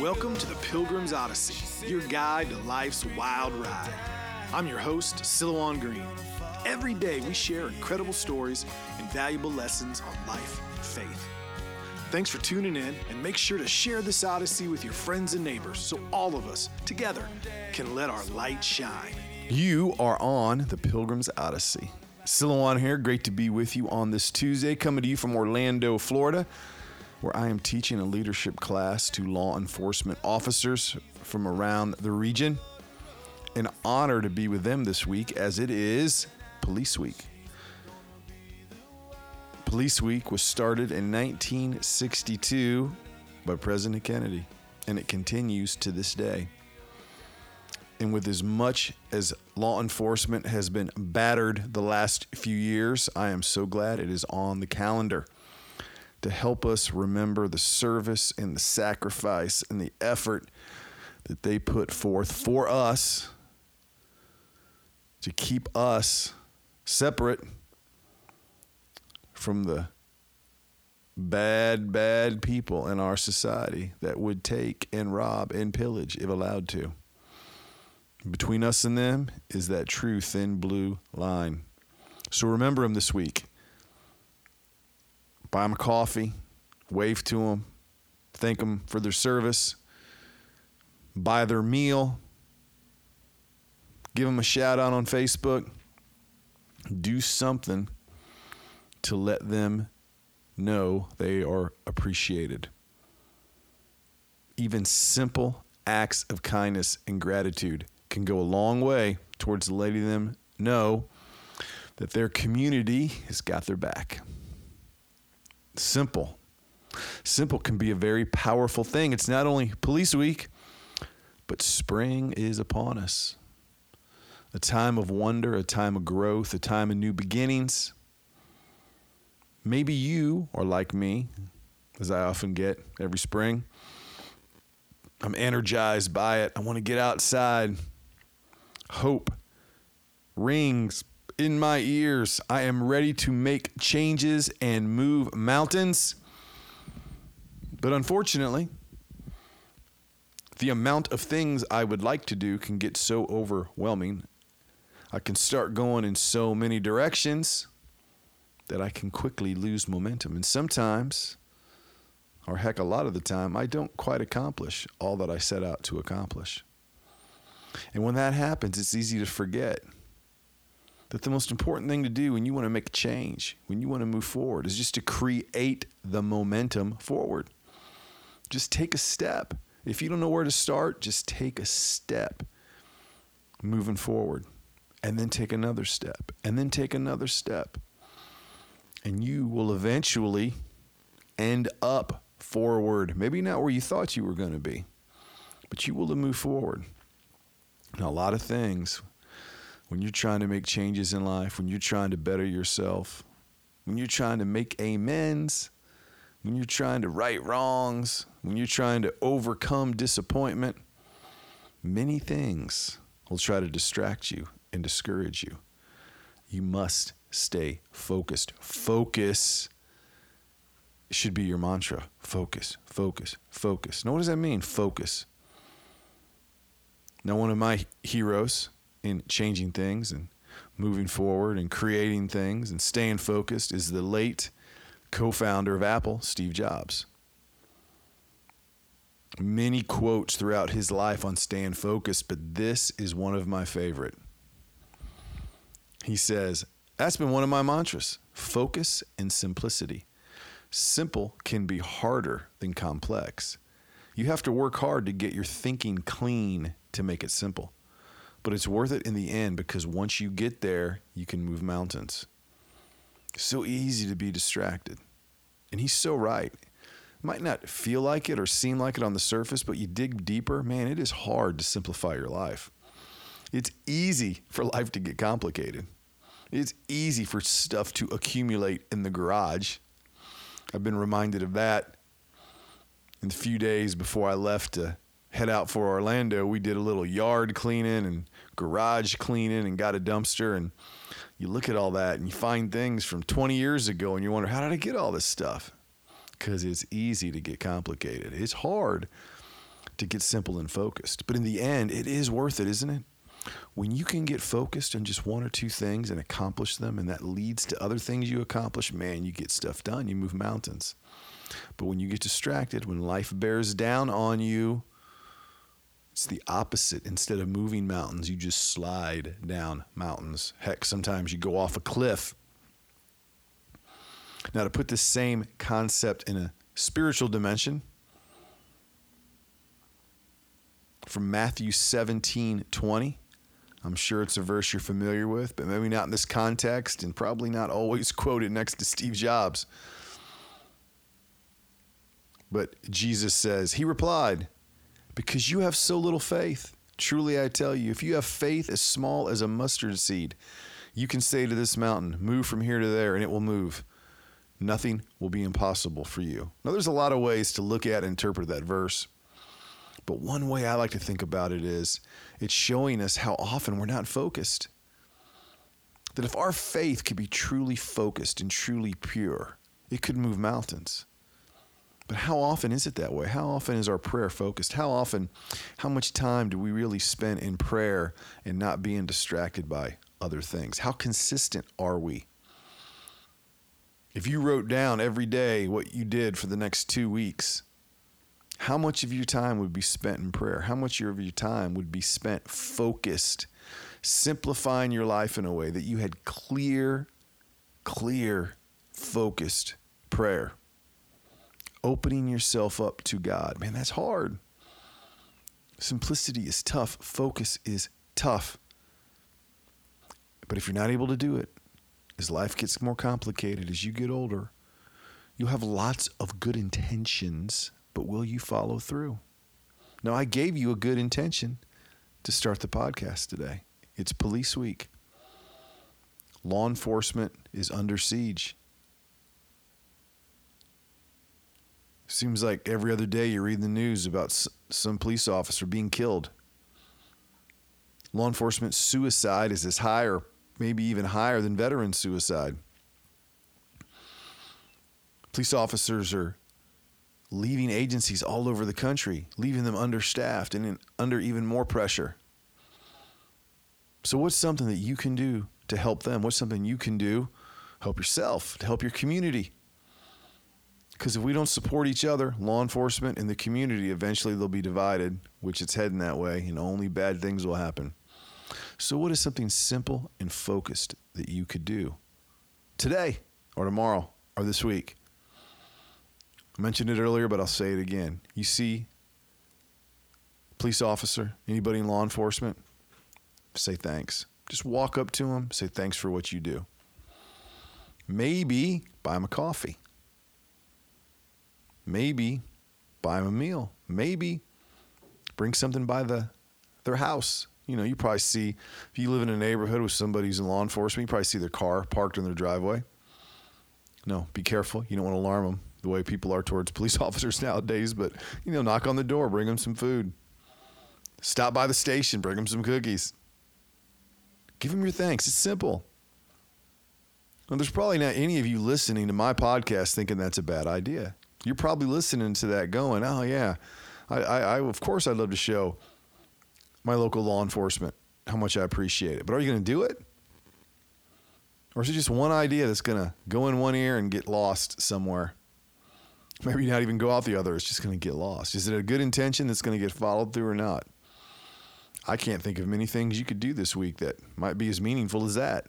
Welcome to the Pilgrim's Odyssey, your guide to life's wild ride. I'm your host, Silouan Green. Every day we share incredible stories and valuable lessons on life and faith. Thanks for tuning in, and make sure to share this Odyssey with your friends and neighbors so all of us, together, can let our light shine. You are on the Pilgrim's Odyssey. Silwan here, great to be with you on this Tuesday, coming to you from Orlando, Florida, where I am teaching a leadership class to law enforcement officers from around the region. An honor to be with them this week as it is Police Week. Police Week was started in 1962 by President Kennedy, and it continues to this day. And with as much as law enforcement has been battered the last few years, I am so glad it is on the calendar to help us remember the service and the sacrifice and the effort that they put forth for us to keep us separate from the bad, bad people in our society that would take and rob and pillage if allowed to. Between us and them is that true thin blue line. So remember them this week. Buy them a coffee, wave to them, thank them for their service, buy their meal, give them a shout out on Facebook, do something to let them know they are appreciated. Even simple acts of kindness and gratitude can go a long way towards letting them know that their community has got their back. Simple. Simple can be a very powerful thing. It's not only Police Week, but spring is upon us. A time of wonder, a time of growth, a time of new beginnings. Maybe you are like me, as I often get every spring. I'm energized by it. I want to get outside. Hope rings in my ears. I am ready to make changes and move mountains. But unfortunately, the amount of things I would like to do can get so overwhelming. I can start going in so many directions that I can quickly lose momentum. And sometimes, or heck, a lot of the time, I don't quite accomplish all that I set out to accomplish. And when that happens, it's easy to forget that the most important thing to do when you want to make a change, when you want to move forward, is just to create the momentum forward. Just take a step. If you don't know where to start, just take a step moving forward, and then take another step, and then take another step and you will eventually end up forward. Maybe not where you thought you were going to be, but you will move forward. Now, a lot of things, when you're trying to make changes in life, when you're trying to better yourself, when you're trying to make amends, when you're trying to right wrongs, when you're trying to overcome disappointment, many things will try to distract you and discourage you. You must stay focused. Focus should be your mantra. Focus, focus, focus. Now, what does that mean? Focus. Now, one of my heroes in changing things and moving forward and creating things and staying focused is the late co founder of Apple, Steve Jobs. Many quotes throughout his life on staying focused, but this is one of my favorite. He says, that's been one of my mantras focus and simplicity. Simple can be harder than complex. You have to work hard to get your thinking clean to make it simple. But it's worth it in the end because once you get there, you can move mountains. So easy to be distracted. And he's so right. It might not feel like it or seem like it on the surface, but you dig deeper, man, it is hard to simplify your life. It's easy for life to get complicated. It's easy for stuff to accumulate in the garage. I've been reminded of that in the few days before I left to head out for Orlando. We did a little yard cleaning and garage cleaning and got a dumpster. And you look at all that and you find things from 20 years ago and you wonder, how did I get all this stuff? Because it's easy to get complicated. It's hard to get simple and focused. But in the end, it is worth it, isn't it? When you can get focused on just one or two things and accomplish them, and that leads to other things you accomplish, man, you get stuff done. You move mountains. But when you get distracted, when life bears down on you, it's the opposite. Instead of moving mountains, you just slide down mountains. Heck, sometimes you go off a cliff. Now, to put the same concept in a spiritual dimension, from Matthew 17 20. I'm sure it's a verse you're familiar with, but maybe not in this context and probably not always quoted next to Steve Jobs. But Jesus says, He replied, Because you have so little faith. Truly I tell you, if you have faith as small as a mustard seed, you can say to this mountain, Move from here to there, and it will move. Nothing will be impossible for you. Now, there's a lot of ways to look at and interpret that verse. But one way I like to think about it is it's showing us how often we're not focused. That if our faith could be truly focused and truly pure, it could move mountains. But how often is it that way? How often is our prayer focused? How often, how much time do we really spend in prayer and not being distracted by other things? How consistent are we? If you wrote down every day what you did for the next two weeks, how much of your time would be spent in prayer? How much of your time would be spent focused, simplifying your life in a way that you had clear, clear, focused prayer? Opening yourself up to God. Man, that's hard. Simplicity is tough, focus is tough. But if you're not able to do it, as life gets more complicated, as you get older, you'll have lots of good intentions, but will you follow through? Now, I gave you a good intention to start the podcast today. It's Police Week. Law enforcement is under siege. Seems like every other day you read the news about some police officer being killed. Law enforcement suicide is as high or maybe even higher than veteran suicide. Police officers are leaving agencies all over the country, leaving them understaffed and in, under even more pressure. So, what's something that you can do to help them? What's something you can do? Help yourself, to help your community, because if we don't support each other, law enforcement and the community, eventually they'll be divided, which it's heading that way, and only bad things will happen. So, what is something simple and focused that you could do today or tomorrow or this week? I mentioned it earlier, but I'll say it again. You see, police officer, anybody in law enforcement, say thanks. Just walk up to them, say thanks for what you do. Maybe buy them a coffee maybe buy them a meal. Maybe bring something by the their house. You know, you probably see if you live in a neighborhood with somebody who's in law enforcement, you probably see their car parked in their driveway. No, be careful. You don't want to alarm them the way people are towards police officers nowadays. But you know, knock on the door, bring them some food. Stop by the station, bring them some cookies. Give them your thanks. It's simple. There's probably not any of you listening to my podcast thinking that's a bad idea. You're probably listening to that going, oh, yeah, I, I, I of course I'd love to show my local law enforcement how much I appreciate it. But are you going to do it? Or is it just one idea that's going to go in one ear and get lost somewhere? Maybe not even go out the other. It's just going to get lost. Is it a good intention that's going to get followed through or not? I can't think of many things you could do this week that might be as meaningful as that.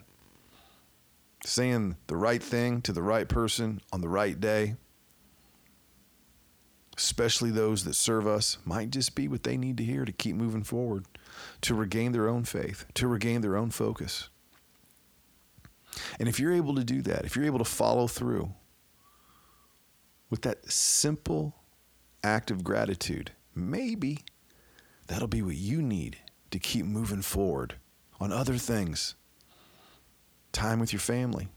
Saying the right thing to the right person on the right day especially those that serve us, might just be what they need to hear to keep moving forward, to regain their own faith, to regain their own focus. And if you're able to do that, if you're able to follow through with that simple act of gratitude, maybe that'll be what you need to keep moving forward on other things. Time with your family,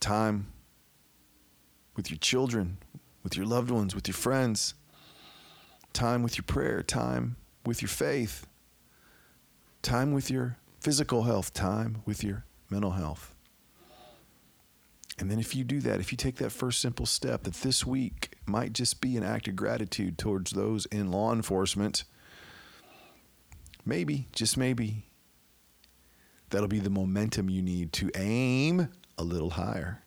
time with your children, with your loved ones, with your friends, time with your prayer, time with your faith, time with your physical health, time with your mental health. And then if you do that, if you take that first simple step, that this week might just be an act of gratitude towards those in law enforcement. Maybe, just maybe, that'll be the momentum you need to aim a little higher,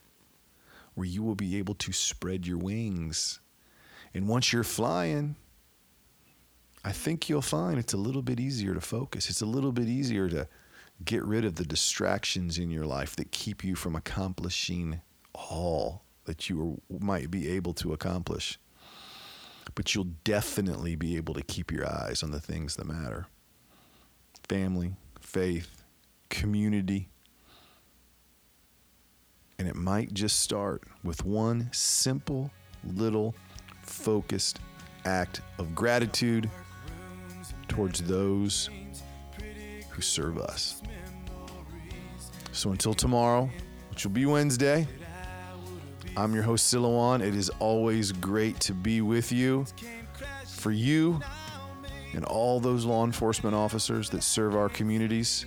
where you will be able to spread your wings. And once you're flying, I think you'll find it's a little bit easier to focus. It's a little bit easier to get rid of the distractions in your life that keep you from accomplishing all that you might be able to accomplish. But you'll definitely be able to keep your eyes on the things that matter family, faith, community. And it might just start with one simple, little, focused act of gratitude towards those who serve us. So until tomorrow, which will be Wednesday, I'm your host, Silouan. It is always great to be with you. For you and all those law enforcement officers that serve our communities,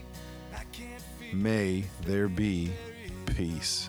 may there be peace.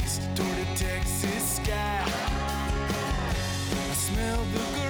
streets toward to Texas sky. I smell the girl.